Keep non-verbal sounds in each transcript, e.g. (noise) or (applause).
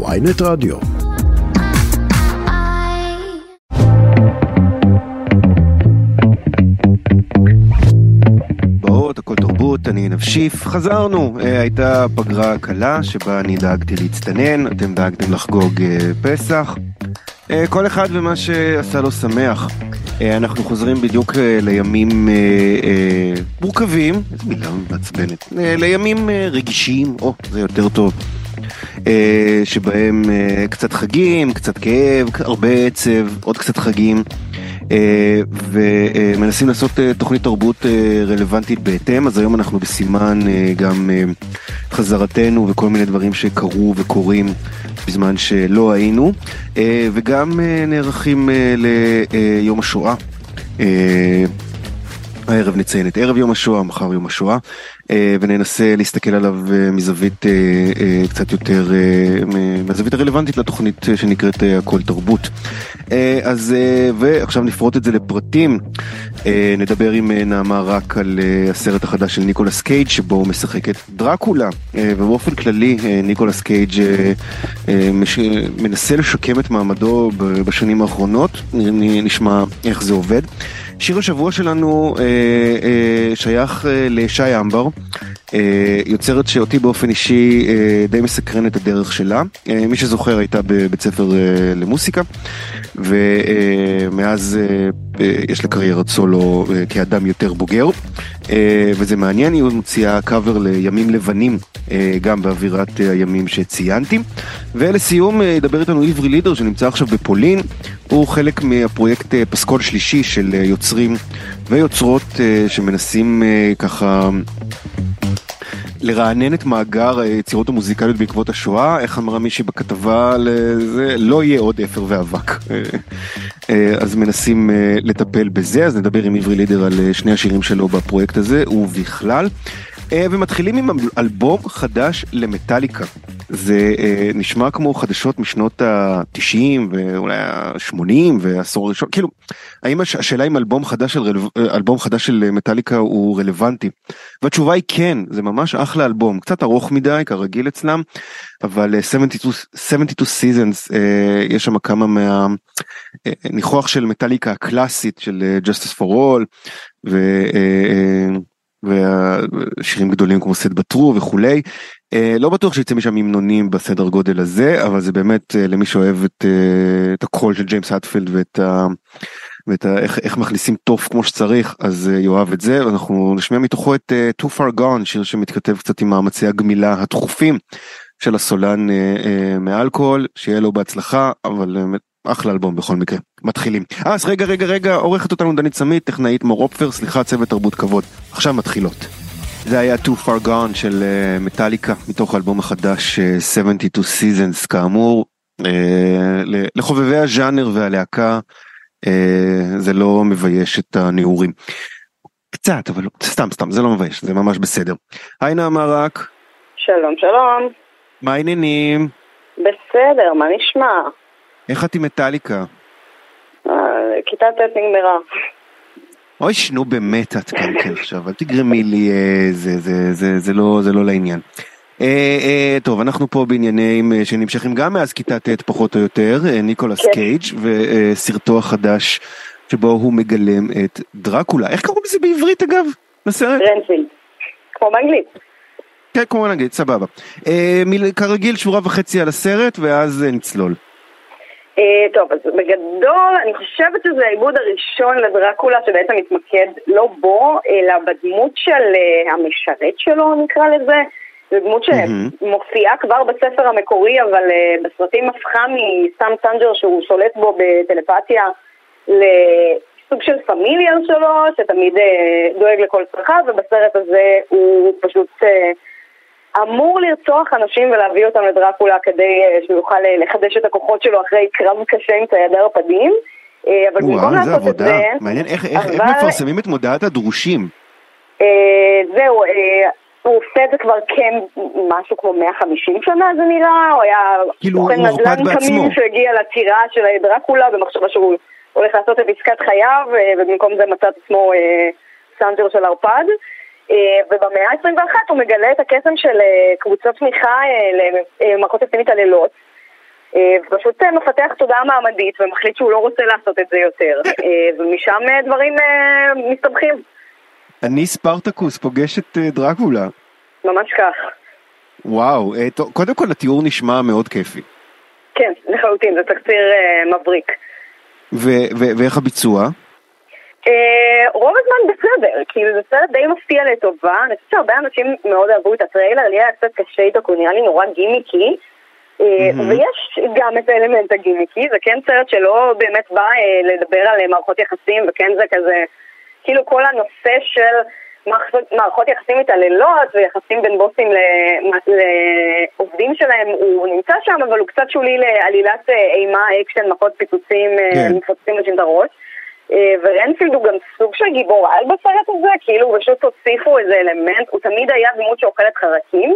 ויינט רדיו. הכל תרבות, אני נפשיף, חזרנו. אה, הייתה פגרה קלה שבה אני דאגתי להצטנן, אתם דאגתם לחגוג אה, פסח. אה, כל אחד ומה שעשה לו שמח. אנחנו חוזרים בדיוק לימים מורכבים, איזה מילה מעצבנת, לימים רגישים, או, זה יותר טוב. אה, שבהם אה, קצת חגים, קצת כאב, הרבה עצב, עוד קצת חגים. אה, ומנסים לעשות תוכנית תרבות רלוונטית בהתאם, אז היום אנחנו בסימן גם חזרתנו וכל מיני דברים שקרו וקורים בזמן שלא היינו, וגם נערכים ליום השואה. הערב נציין את ערב יום השואה, מחר יום השואה, אה, וננסה להסתכל עליו אה, מזווית אה, קצת יותר, מהזווית הרלוונטית לתוכנית שנקראת הכל תרבות. אה, אז, אה, ועכשיו נפרוט את זה לפרטים. אה, נדבר עם נעמה רק על הסרט החדש של ניקולס קייג' שבו הוא משחק את דרקולה, ובאופן כללי ניקולס קייג' מנסה לשקם את מעמדו בשנים האחרונות, נשמע איך זה עובד. שיר השבוע שלנו שייך לשי אמבר, יוצרת שאותי באופן אישי אה, די מסקרן את הדרך שלה. אה, מי שזוכר הייתה בבית ספר אה, למוסיקה, ומאז אה, אה, יש לה קריירת סולו אה, כאדם יותר בוגר, אה, וזה מעניין, היא מוציאה קאבר לימים לבנים, אה, גם באווירת אה, הימים שציינתי. ולסיום אה, ידבר איתנו עברי לידר שנמצא עכשיו בפולין, הוא חלק מהפרויקט אה, פסקול שלישי של אה, יוצרים ויוצרות אה, שמנסים אה, ככה לרענן את מאגר היצירות המוזיקליות בעקבות השואה, איך אמרה מישהי בכתבה לזה, לא יהיה עוד אפר ואבק. אה, אה, אז מנסים אה, לטפל בזה, אז נדבר עם עברי לידר על אה, שני השירים שלו בפרויקט הזה, ובכלל. אה, ומתחילים עם אלבום חדש למטאליקה. זה אה, נשמע כמו חדשות משנות ה-90 ואולי ה-80 והעשור הראשון, כאילו, האם הש- השאלה אם אלבום חדש של, אה, אלבום חדש של מטאליקה הוא רלוונטי? והתשובה היא כן, זה ממש אחלה אלבום, קצת ארוך מדי כרגיל אצלם, אבל אה, 72, 72 Seasons, אה, יש שם כמה מה... אה, של מטאליקה הקלאסית של Justice for All, ו... אה, אה, ושירים גדולים כמו סט בטרו וכולי. אה, לא בטוח שיצא משם המנונים בסדר גודל הזה, אבל זה באמת אה, למי שאוהב את, אה, את הקול של ג'יימס האטפילד ואת ה... ואת ה... איך, איך מכניסים תוף כמו שצריך, אז אה, יאהב את זה, ואנחנו נשמיע מתוכו את Too Far Gone, שיר שמתכתב קצת עם מאמצי הגמילה התכופים של הסולן מאלכוהול, שיהיה לו בהצלחה, אבל אחלה אלבום בכל מקרה. מתחילים. אה, אז רגע, רגע, רגע, עורכת אותנו דנית סמית, טכנאית מור אופפר, סליחה, צוות תרבות כבוד. עכשיו מתחילות. זה היה Too Far Gone של אה, מטאליקה, מתוך האלבום החדש אה, 72 Seasons, כאמור. ל- לחובבי הז'אנר והלהקה, אה, זה לא מבייש את הנעורים. קצת, אבל לא- סתם, סתם, זה לא מבייש, זה ממש בסדר. היי נעמה רק, שלום, שלום. מה העניינים? בסדר, מה נשמע? איך את עם מטאליקה? אה, כיתה ט' נגמרה. אוי, שנו באמת את כאן כן עכשיו, אל תגרמי לי, אה, זה, זה, זה, זה, לא, זה לא לעניין. אה, אה, טוב, אנחנו פה בעניינים אה, שנמשכים גם מאז כיתה ט' פחות או יותר, ניקולס כן. קייג' וסרטו החדש שבו הוא מגלם את דרקולה. איך קראו לזה בעברית אגב? לסרט? רנפילד. כמו באנגלית. כן, כמו נגיד, סבבה. אה, כרגיל שורה וחצי על הסרט ואז נצלול. אה, טוב, אז בגדול, אני חושבת שזה העיבוד הראשון לדרקולה שבעצם מתמקד לא בו, אלא בדמות של אה, המשרת שלו, נקרא לזה. זו דמות. שמופיעה כבר בספר המקורי, אבל אה, בסרטים הפכה מסאם סנג'ר שהוא שולט בו בטלפתיה לסוג של familiar שלו, שתמיד דואג לכל צרכיו, ובסרט הזה הוא פשוט אמור לרצוח אנשים ולהביא אותם לדרקולה כדי אה, שהוא יוכל אה, לחדש את הכוחות שלו אחרי קרב קשה עם ציידי ערפדים. אה, אבל במקום לעשות את עבודה. זה... מעניין איך איך- איך אבל- מפרסמים את מודעת הדרושים. אה, זהו, אה, הוא עושה את זה כבר כמשהו כמו 150 שנה זה נראה, הוא היה כאילו, סוכן הוא מורפד נדל"ן. תמים שהגיע לטירה של דרקולה במחשבה שהוא הולך לעשות את עסקת חייו, אה, ובמקום זה מצא את עצמו אה, סנג'ר של ערפד. אה, ובמאה ה-21 הוא מגלה את הקסם של אה, קבוצות תמיכה אה, למערכות יפים מתעללות, אה, ופשוט מפתח תודעה מעמדית ומחליט שהוא לא רוצה לעשות את זה יותר, ומשם דברים מסתבכים. אני ספרטקוס פוגש את דרקולה. ממש כך. וואו, קודם כל התיאור נשמע מאוד כיפי. כן, לחלוטין, זה תקציר מבריק. ואיך הביצוע? Uh, רוב הזמן בסדר, כאילו זה סרט די מפתיע לטובה, אני חושבת שהרבה אנשים מאוד אהבו את הטריילר, לי היה קצת קשה איתו, כי הוא נראה לי נורא גימיקי, mm-hmm. ויש גם את האלמנט הגימיקי, זה כן סרט שלא באמת בא אה, לדבר על מערכות יחסים, וכן זה כזה, כאילו כל הנושא של מערכות יחסים מתעללות ויחסים בין בוסים לעובדים שלהם, הוא נמצא שם, אבל הוא קצת שולי לעלילת אימה, אקשן, מכות פיצוצים, כן. מפוצצים אנשים את הראש. אה, ורנפילד הוא גם סוג של גיבור על בסרט הזה, כאילו פשוט הוסיפו איזה אלמנט, הוא תמיד היה דמות שאוכלת חרקים,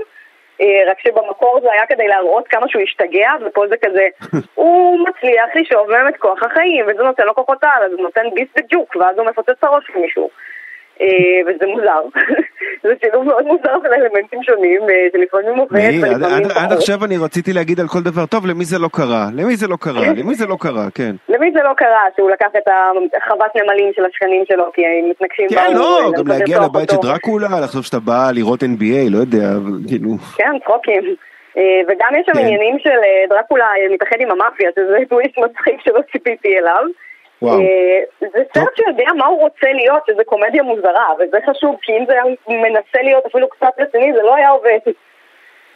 אה, רק שבמקור זה היה כדי להראות כמה שהוא השתגע, ופה זה כזה, (laughs) הוא מצליח לשאוב מהם את כוח החיים, וזה נותן לו כוחות על, אז הוא נותן ביס בג'וק, ואז הוא מפוצץ את הראש למישהו. וזה מוזר. (laughs) זה שילוב מאוד מוזר של אלמנטים שונים, אה, שלפעמים עובד ולפעמים פחות. עד עכשיו אני רציתי להגיד על כל דבר, טוב, למי זה לא קרה? למי זה לא קרה? למי זה לא קרה? כן. למי זה לא קרה? שהוא לקח את החוות נמלים של השכנים שלו, כי הם מתנגשים כן, לא, גם להגיע לבית של דרקולה, לחשוב שאתה בא לראות NBA, לא יודע, כאילו... כן, צחוקים. אה, וגם יש שם כן. עניינים של דרקולה מתאחד עם המאפיה, שזה טוויסט מצחיק שלא ציפיתי אליו. וואו. אה, זה סרט שיודע מה הוא רוצה להיות, שזה קומדיה מוזרה, וזה חשוב, כי אם זה היה מנסה להיות אפילו קצת רציני, זה לא היה עובד.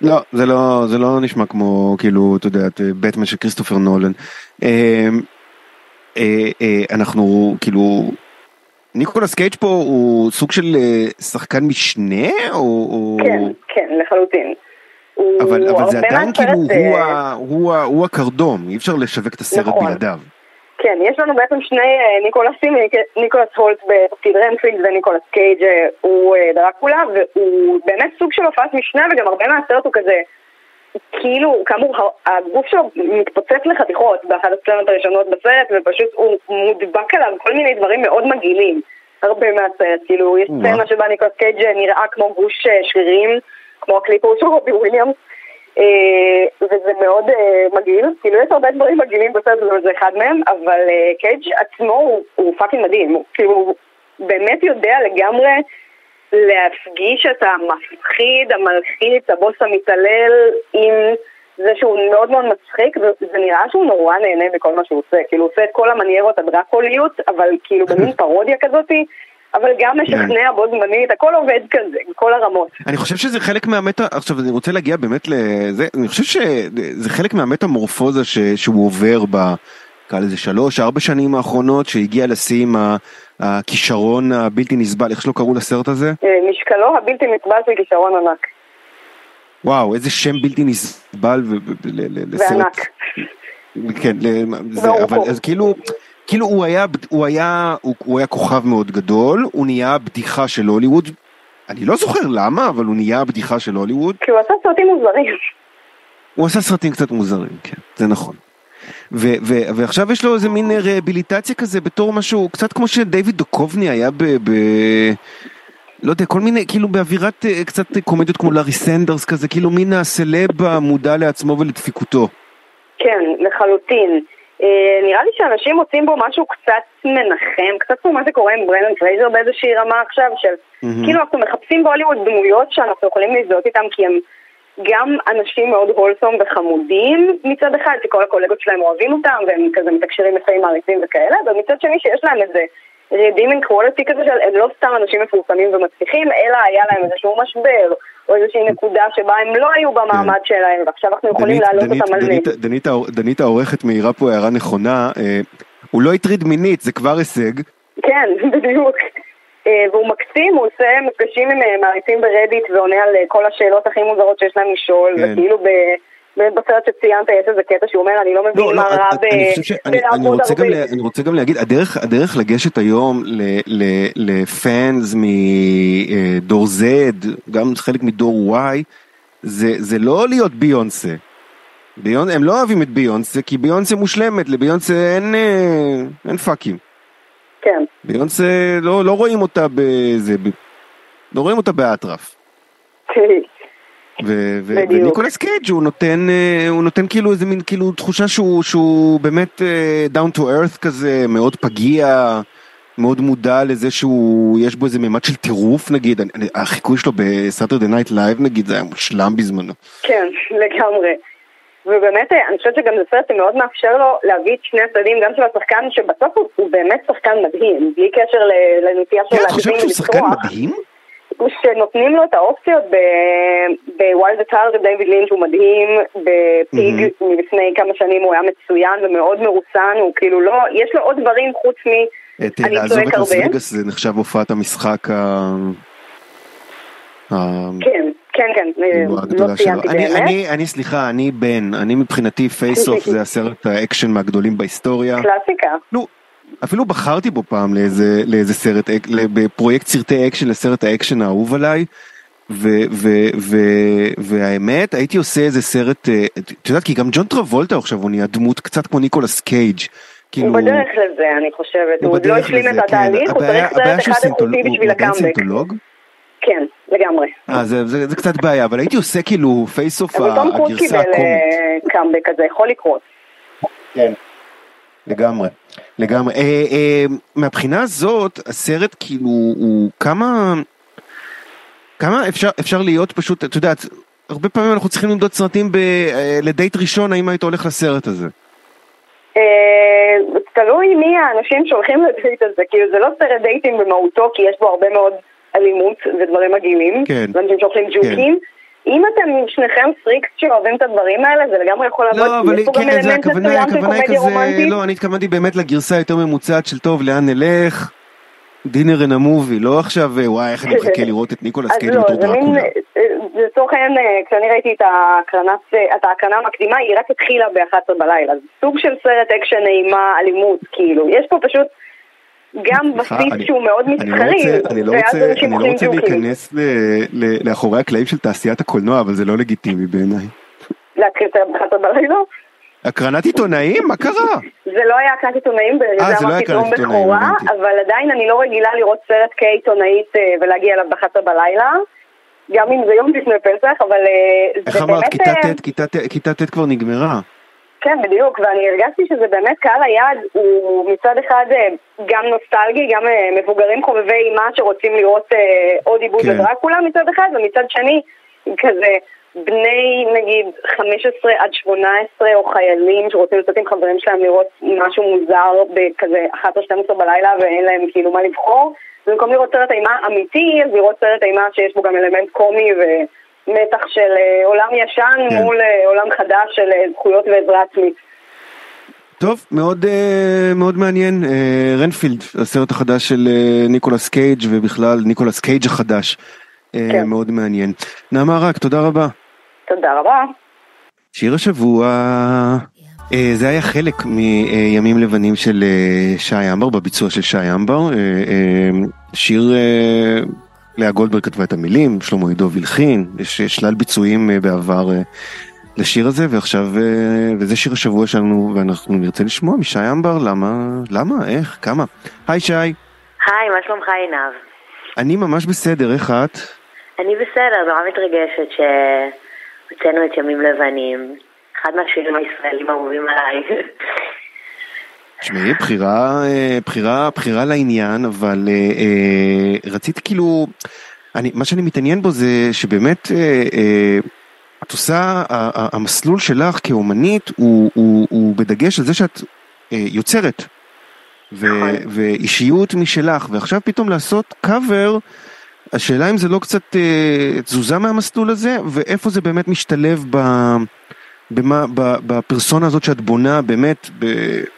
לא, זה לא, זה לא נשמע כמו, כאילו, אתה יודע, בטמן של כריסטופר נולן. אה, אה, אנחנו, כאילו, ניקולס קייג' פה הוא סוג של שחקן משנה, או... כן, כן, לחלוטין. אבל, אבל זה עדיין כאילו, הוא, הוא, הוא הקרדום, אי אפשר לשווק את הסרט נכון. בלעדיו. כן, יש לנו בעצם שני אה, ניקולסים, ניקולס הולט בתפקיד רנפילד וניקולס קייג' אה, הוא אה, דרקולה, והוא באמת סוג של הופעת משנה, וגם הרבה מהסרט הוא כזה, כאילו, כאמור, הגוף שלו מתפוצץ לחתיכות באחת הסצנות הראשונות בסרט, ופשוט הוא מודבק עליו כל מיני דברים מאוד מגעילים, הרבה מהסרט, כאילו, יש סצנה שבה ניקולס קייג' נראה כמו גוש שרירים, כמו הקליפ ההוא של רובי וויליאמס. אה, וזה מאוד אה, מגעיל, כאילו יש הרבה דברים מגעילים בסרט הזה וזה אחד מהם, אבל אה, קייג' עצמו הוא, fucking מדהים, הוא כאילו הוא באמת יודע לגמרי להפגיש את המפחיד, המלחיץ, הבוס המתעלל עם זה שהוא מאוד מאוד מצחיק, וזה נראה שהוא נורא נהנה בכל מה שהוא עושה, כאילו הוא עושה את כל המניירות הדרקוליות, אבל כאילו במין (laughs) פרודיה כזאתי. אבל גם משכנע בו זמנית, הכל עובד כזה, כל הרמות. אני חושב שזה חלק מהמטה, עכשיו אני רוצה להגיע באמת לזה, אני חושב שזה חלק מהמטמורפוזה שהוא עובר ב... נקרא לזה שלוש, ארבע שנים האחרונות, שהגיע לשיא עם הכישרון הבלתי נסבל, איך שלא קראו לסרט הזה? אה, משקלו הבלתי נסבל של כישרון ענק. וואו, איזה שם בלתי נסבל לסרט. וענק. כן, אבל אז כאילו... כאילו הוא היה, הוא היה, הוא, הוא היה כוכב מאוד גדול, הוא נהיה בדיחה של הוליווד, אני לא זוכר למה, אבל הוא נהיה בדיחה של הוליווד. כי הוא עשה סרטים מוזרים. הוא עשה סרטים קצת מוזרים, כן, זה נכון. ו- ו- ועכשיו יש לו איזה מין רהביליטציה כזה בתור משהו, קצת כמו שדייוויד דוקובני היה ב... ב- לא יודע, כל מיני, כאילו באווירת אה, קצת קומדיות כמו לארי סנדרס כזה, כאילו מין הסלב המודע לעצמו ולדפיקותו. כן, לחלוטין. אה, נראה לי שאנשים מוצאים בו משהו קצת מנחם, קצת כמו מה שקורה עם ברנדון פרייזר באיזושהי רמה עכשיו, של mm-hmm. כאילו אנחנו מחפשים בהוליווד דמויות שאנחנו יכולים להזדהות איתם כי הם גם אנשים מאוד wholesome וחמודים מצד אחד, שכל הקולגות שלהם אוהבים אותם והם כזה מתקשרים לפעמים מעריצים וכאלה, ומצד שני שיש להם איזה redeeming quality כזה של הם לא סתם אנשים מפורסמים ומצליחים, אלא היה להם איזשהו משבר. או איזושהי נקודה שבה הם לא היו במעמד כן. שלהם, ועכשיו אנחנו יכולים להעלות אותם על זה. דנית העורכת מעירה פה הערה נכונה, אה, הוא לא הטריד מינית, זה כבר הישג. כן, (laughs) בדיוק. אה, והוא מקסים, הוא עושה מפגשים עם אה, מעריצים ברדיט ועונה על כל השאלות הכי מוזרות שיש להם לשאול, כן. וכאילו ב... בסרט שציינת יש איזה קטע שהוא אומר אני לא מבין לא, לא, מה רע בלעבוד הרבה. אני רוצה גם להגיד הדרך לגשת היום לפאנס מדור Z גם חלק מדור Y זה לא להיות ביונסה. הם לא אוהבים את ביונסה כי ביונסה מושלמת לביונסה אין, אה, אין פאקים. כן. ביונסה לא, לא רואים אותה בזה, לא רואים אותה באטרף. וניקולס קייג' הוא נותן, הוא נותן כאילו איזה מין כאילו תחושה שהוא, שהוא באמת down to earth כזה, מאוד פגיע. מאוד מודע לזה שהוא, יש בו איזה מימד של טירוף נגיד, החיקוי שלו ב Saturday Night Live נגיד, זה היה מושלם בזמנו. כן, (laughs) לגמרי. ובאמת, אני חושבת שגם זה סרט שמאוד מאפשר לו להביא את שני הצדדים, גם של השחקן, שבסוף הוא, הוא באמת שחקן מדהים, בלי קשר לנטייה שלו להגזים ולצרוח. את חושבת שהוא שחקן מדהים? שנותנים לו את האופציות ב Wild at Heart דיוויד לינץ' הוא מדהים, ב Pig mm-hmm. מלפני כמה שנים הוא היה מצוין ומאוד מרוסן, הוא כאילו לא, יש לו עוד דברים חוץ מ... את לעזוב את לאס וגאס זה נחשב הופעת המשחק ה... כן, כן, כן, לא ציינתי באמת. אני, אני, סליחה, אני בן, אני מבחינתי (laughs) Face Off זה הסרט האקשן מהגדולים בהיסטוריה. קלאסיקה. נו, אפילו בחרתי בו פעם לאיזה, לאיזה סרט, בפרויקט סרטי אקשן לסרט האקשן האהוב עליי. ו, ו, ו, והאמת הייתי עושה איזה סרט, אה, את יודעת כי גם ג'ון טרבולטה עכשיו הוא נהיה דמות קצת כמו ניקולס קייג'. כאילו... הוא בדרך לזה אני חושבת, הוא עוד לא השלים את התהליך, כן. הוא צריך סרט אחד איכותי בשביל הקאמבק. כן, לגמרי. אה, זה, זה, זה קצת בעיה, אבל הייתי עושה כאילו Face Off הגרסה הקומית. אבל תום קרוז קיבל קאמבק כזה, יכול לקרות. כן. לגמרי, לגמרי. אה, אה, מהבחינה הזאת, הסרט כאילו הוא כמה, כמה אפשר, אפשר להיות פשוט, את יודעת, הרבה פעמים אנחנו צריכים למדוד סרטים ב, אה, לדייט ראשון, האם היית הולך לסרט הזה? אה, תלוי מי האנשים שהולכים לדייט הזה, כאילו זה לא סרט דייטים במהותו, כי יש בו הרבה מאוד אלימות ודברים מגעילים, כן, ואנשים שאוכלים ג'וקים. כן. אם אתם שניכם פריקס שאוהבים את הדברים האלה, זה לגמרי יכול לעבוד, לא, אבל כן, זה הכוונה, הכוונה היא כזה, לא, אני התכוונתי באמת לגרסה יותר ממוצעת של טוב, לאן נלך, dinner and a movie, לא עכשיו, וואי, איך אני (laughs) מחכה לראות את ניקולס קייג' בתור דרקולה. לצורך העניין, כשאני ראיתי את ההקרנה המקדימה, היא רק התחילה ב-11 בלילה, זה סוג של סרט אקשן אימה, אלימות, כאילו, יש פה פשוט... גם בסיס שהוא מאוד לא מסחרי, ואז אנשים אוכלים ג'וקים. אני לא רוצה להיכנס לאחורי הקלעים של תעשיית הקולנוע, אבל זה לא לגיטימי בעיניי. להקריא את זה בלילה? הקרנת עיתונאים? מה קרה? זה לא היה הקרנת עיתונאים, אה, זה אמרתי טרום בכורה, אבל עדיין אני לא רגילה לראות סרט כעיתונאית אה, ולהגיע אליו ב-11 בלילה. גם אם זה יום לפני פסח, אבל אה, זה באמת... איך אמרת, כיתה ט' כבר נגמרה. כן, בדיוק, ואני הרגשתי שזה באמת קהל היעד, הוא מצד אחד אה, גם נוסטלגי, גם אה, מבוגרים חובבי אימה שרוצים לראות אה, עוד עיבוד כן. לדרקולה מצד אחד, ומצד שני, כזה בני נגיד 15 עד 18 או חיילים שרוצים לצאת עם חברים שלהם לראות משהו מוזר בכזה 11-12 בלילה ואין להם כאילו מה לבחור, במקום לראות סרט אימה אמיתי, אז לראות סרט אימה שיש בו גם אלמנט קומי ו... מתח של אה, עולם ישן כן. מול אה, עולם חדש של אה, זכויות ועזרה עצמית. טוב, מאוד, מאוד מעניין. רנפילד, הסרט החדש של ניקולס קייג' ובכלל ניקולס קייג' החדש. כן. מאוד מעניין. נעמה רק, תודה רבה. תודה רבה. שיר השבוע, זה היה חלק מימים לבנים של שי אמבר, בביצוע של שי אמבר. שיר לאה גולדברג כתבה את המילים, שלמה יידוב הלחין, יש שלל ביצועים אה, בעבר אה, לשיר הזה, ועכשיו, אה, וזה שיר השבוע שלנו, ואנחנו נרצה לשמוע משי אמבר, למה, למה, איך, כמה. היי שי. היי, מה שלומך עינב? אני ממש בסדר, איך את? אני בסדר, נורא מתרגשת שהוצאנו את ימים לבנים. אחד מהשירים הישראלים האהובים עליי. תשמעי, בחירה, אה, בחירה, בחירה לעניין, אבל אה, אה, רצית כאילו, אני, מה שאני מתעניין בו זה שבאמת אה, אה, את עושה, המסלול שלך כאומנית הוא, הוא, הוא בדגש על זה שאת אה, יוצרת. ו, נכון. ואישיות משלך, ועכשיו פתאום לעשות קאבר, השאלה אם זה לא קצת אה, תזוזה מהמסלול הזה, ואיפה זה באמת משתלב ב... במה, בפרסונה הזאת שאת בונה באמת, ב,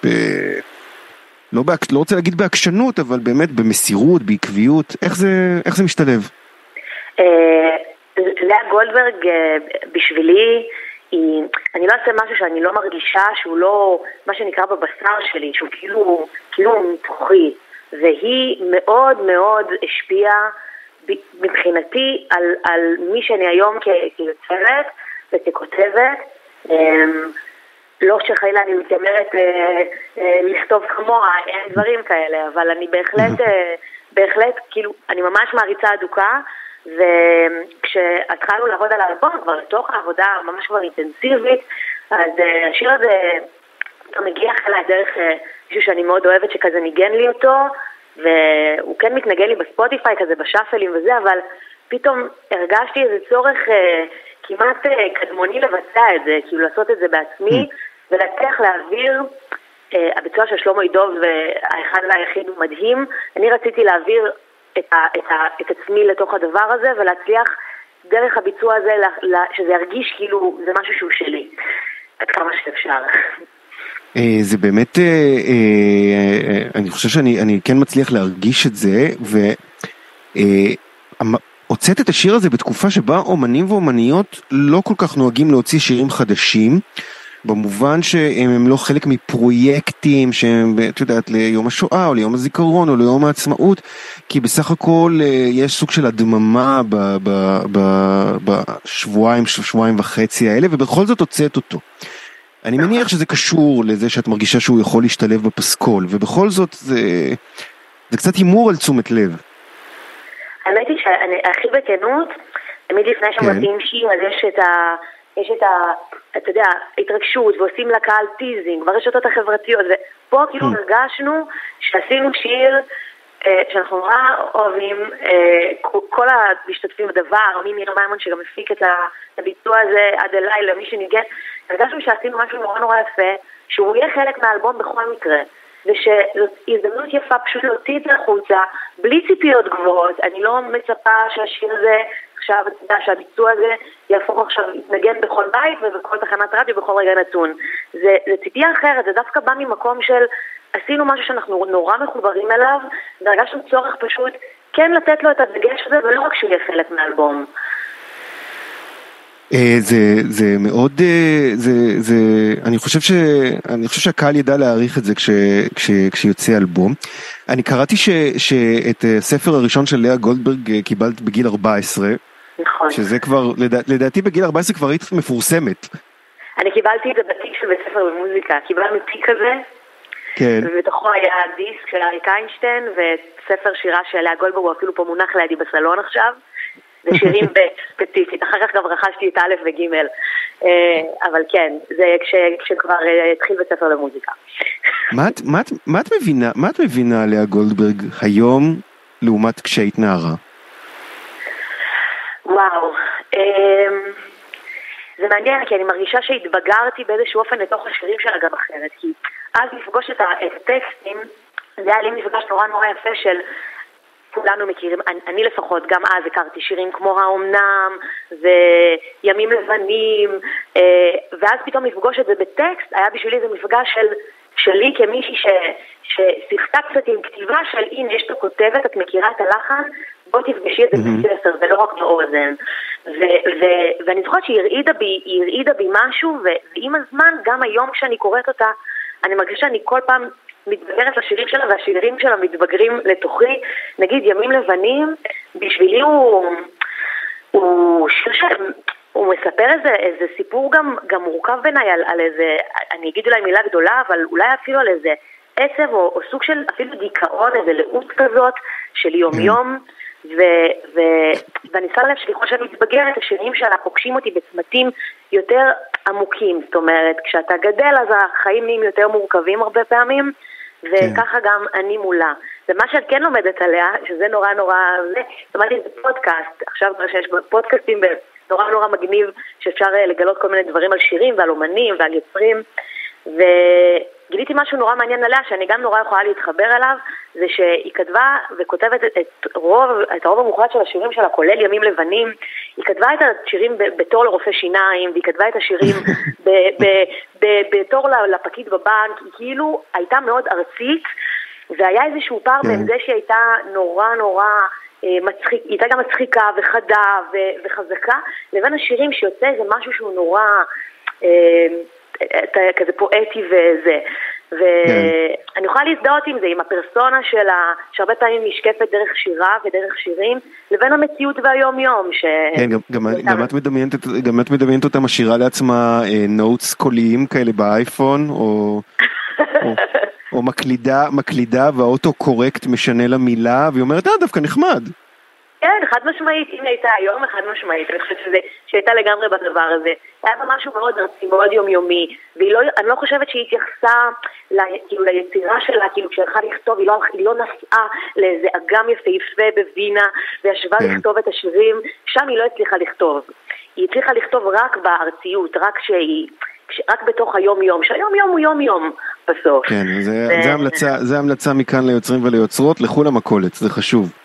ב, לא, בעק, לא רוצה להגיד בעקשנות, אבל באמת במסירות, בעקביות, איך זה, איך זה משתלב? אה, לאה גולדברג אה, בשבילי, היא, אני לא אעשה משהו שאני לא מרגישה שהוא לא, מה שנקרא בבשר שלי, שהוא כאילו, כאילו מתוכי, והיא מאוד מאוד השפיעה מבחינתי על, על מי שאני היום כיוצרת וככותבת. אמ, לא שחלילה אני מתיימרת אה, אה, לכתוב כמוה, אין דברים כאלה, אבל אני בהחלט, אה, בהחלט, כאילו, אני ממש מעריצה אדוקה, וכשהיא כשהתחלנו לעבוד על האלבום, כבר לתוך העבודה ממש כבר אינטנסיבית, אז uh, השיר הזה מגיח אליי דרך uh, מישהו שאני מאוד אוהבת שכזה ניגן לי אותו, והוא כן מתנגן לי בספוטיפיי כזה בשאפלים וזה, אבל פתאום הרגשתי איזה צורך uh, כמעט uh, קדמוני לבצע את זה, כאילו לעשות את זה בעצמי, mm. ולהצליח להעביר, uh, הביצוע של שלמה ידוב, האחד והיחיד הוא מדהים, אני רציתי להעביר את, ה, את, ה, את עצמי לתוך הדבר הזה ולהצליח דרך הביצוע הזה, שזה ירגיש כאילו זה משהו שהוא שלי, עד כמה שאפשר. אה, זה באמת, אה, אה, אני חושב שאני כן מצליח להרגיש את זה, והוצאת את השיר הזה בתקופה שבה אומנים ואומניות לא כל כך נוהגים להוציא שירים חדשים. במובן שהם לא חלק מפרויקטים שהם, את יודעת, ליום השואה או ליום הזיכרון או ליום העצמאות, כי בסך הכל יש סוג של הדממה בשבועיים, שבועיים וחצי האלה, ובכל זאת הוצאת אותו. אני מניח שזה קשור לזה שאת מרגישה שהוא יכול להשתלב בפסקול, ובכל זאת זה, זה קצת הימור על תשומת לב. האמת היא שהכי בכנות, תמיד לפני כן. שיר, אז יש את ה... יש את ה... אתה יודע, התרגשות, ועושים לקהל teasing, ברשתות החברתיות, ופה כאילו mm. הרגשנו שעשינו שיר אה, שאנחנו נורא אוהבים, אה, כל המשתתפים בדבר, מימיר מימון שגם הפיק את הביצוע הזה עד אליי, למי שניגן, הרגשנו שעשינו משהו נורא נורא יפה, שהוא יהיה חלק מהאלבום בכל מקרה. ושזאת הזדמנות יפה פשוט להוציא את זה החוצה, בלי ציפיות גבוהות. אני לא מצפה שהשיר הזה, עכשיו, אתה יודע, שהביצוע הזה יהפוך עכשיו, יתנגן בכל בית ובכל תחנת רדיו בכל רגע נתון. זה, זה ציפייה אחרת, זה דווקא בא ממקום של עשינו משהו שאנחנו נורא מחוברים אליו, והרגשנו צורך פשוט כן לתת לו את הדגש הזה, ולא רק שהוא יהיה חלק מהאלבום. אה, זה, זה מאוד, אה, זה, זה, אני חושב ש, אני חושב שהקהל ידע להעריך את זה כש, כש, כשיוצא אלבום. אני קראתי ש, שאת הספר הראשון של לאה גולדברג אה, קיבלת בגיל 14. נכון. שזה כבר, לדע, לדעתי בגיל 14 כבר היית מפורסמת. אני קיבלתי את זה בתיק של בית ספר במוזיקה, קיבלנו תיק כזה. כן. ובתוכו היה דיסק של אריק איינשטיין וספר שירה של לאה גולדברג, הוא אפילו פה מונח לידי בסלון עכשיו. זה שירים ב' ספציפית, אחר כך גם רכשתי את א' וג', אה, אבל כן, זה כשכבר אה, התחיל בית ספר למוזיקה. מה את מבינה, מה את מבינה לאה גולדברג היום לעומת כשהיית נערה? וואו, אמ, זה מעניין כי אני מרגישה שהתבגרתי באיזשהו אופן לתוך השירים שלה גם אחרת, כי אז לפגוש את הטקסטים, זה היה לי מפגש נורא נורא יפה של כולנו מכירים, אני, אני לפחות, גם אז הכרתי שירים כמו האומנם וימים לבנים, אה, ואז פתאום לפגוש את זה בטקסט, היה בשבילי איזה מפגש של, שלי כמישהי ש, ששיחקה קצת עם כתיבה של הנה יש את הכותבת, את מכירה את הלחן, בואי תפגשי את זה mm-hmm. בספר ולא רק באוזן. ואני זוכרת שהיא הרעידה בי, הרעידה בי משהו, ועם הזמן, גם היום כשאני קוראת אותה, אני מרגישה שאני כל פעם מתבגרת לשירים שלה והשירים שלה מתבגרים לתוכי. נגיד ימים לבנים, בשבילי הוא, הוא שיר ש... הוא מספר איזה, איזה סיפור גם, גם מורכב בעיניי על, על איזה, אני אגיד אולי מילה גדולה, אבל אולי אפילו על איזה עצב או, או סוג של אפילו דיכאון, איזה לאות כזאת של יום-יום. ו, ו, ואני שמה לב שככל שאני מתבגרת, השירים שלה פוגשים אותי בצמתים יותר עמוקים. זאת אומרת, כשאתה גדל אז החיים נהיים יותר מורכבים הרבה פעמים, וככה כן. גם אני מולה. ומה שאת כן לומדת עליה, שזה נורא נורא, זה, שמעתי את זה פודקאסט, עכשיו כבר שיש פודקאסטים נורא נורא מגניב, שאפשר אה, לגלות כל מיני דברים על שירים ועל אומנים ועל יוצרים, וגיליתי משהו נורא מעניין עליה, שאני גם נורא יכולה להתחבר אליו, זה שהיא כתבה וכותבת את, רוב, את הרוב המוחלט של השירים שלה, כולל ימים לבנים, היא כתבה את השירים בתור לרופא שיניים, והיא כתבה את השירים (laughs) ב, ב, ב, בתור לפקיד בבנק, היא כאילו הייתה מאוד ארצית, והיה איזשהו פער בין כן. זה שהיא הייתה נורא נורא... אה, מצחיק, היא הייתה גם מצחיקה וחדה ו- וחזקה, לבין השירים שיוצא איזה משהו שהוא נורא אה, כזה פואטי וזה. ואני כן. יכולה להזדהות עם זה, עם הפרסונה שלה, שהרבה פעמים נשקפת דרך שירה ודרך שירים, לבין המציאות והיום-יום. ש... כן, גם, גם, גם, את מדמיינת, גם את מדמיינת אותה משאירה לעצמה נוטס אה, קוליים כאלה באייפון, או, או, או מקלידה, מקלידה והאוטו קורקט משנה לה מילה, והיא אומרת, אה, דווקא נחמד. כן, חד משמעית, אם היא הייתה היום, חד משמעית, אני חושבת שזה, שהייתה לגמרי בדבר הזה. היה בה משהו מאוד ארצי, מאוד יומיומי, ואני לא, לא חושבת שהיא התייחסה ל, כאילו, ליצירה שלה, כאילו כשהלכה לכתוב, היא לא, היא לא נסעה לאיזה אגם יפהפה בווינה, וישבה כן. לכתוב את השירים, שם היא לא הצליחה לכתוב. היא הצליחה לכתוב רק בארציות, רק שהיא... רק בתוך היום-יום, שהיום-יום הוא יום-יום בסוף. כן, זה, ו... זה, המלצה, זה המלצה מכאן ליוצרים וליוצרות, לכו למכולת, זה חשוב.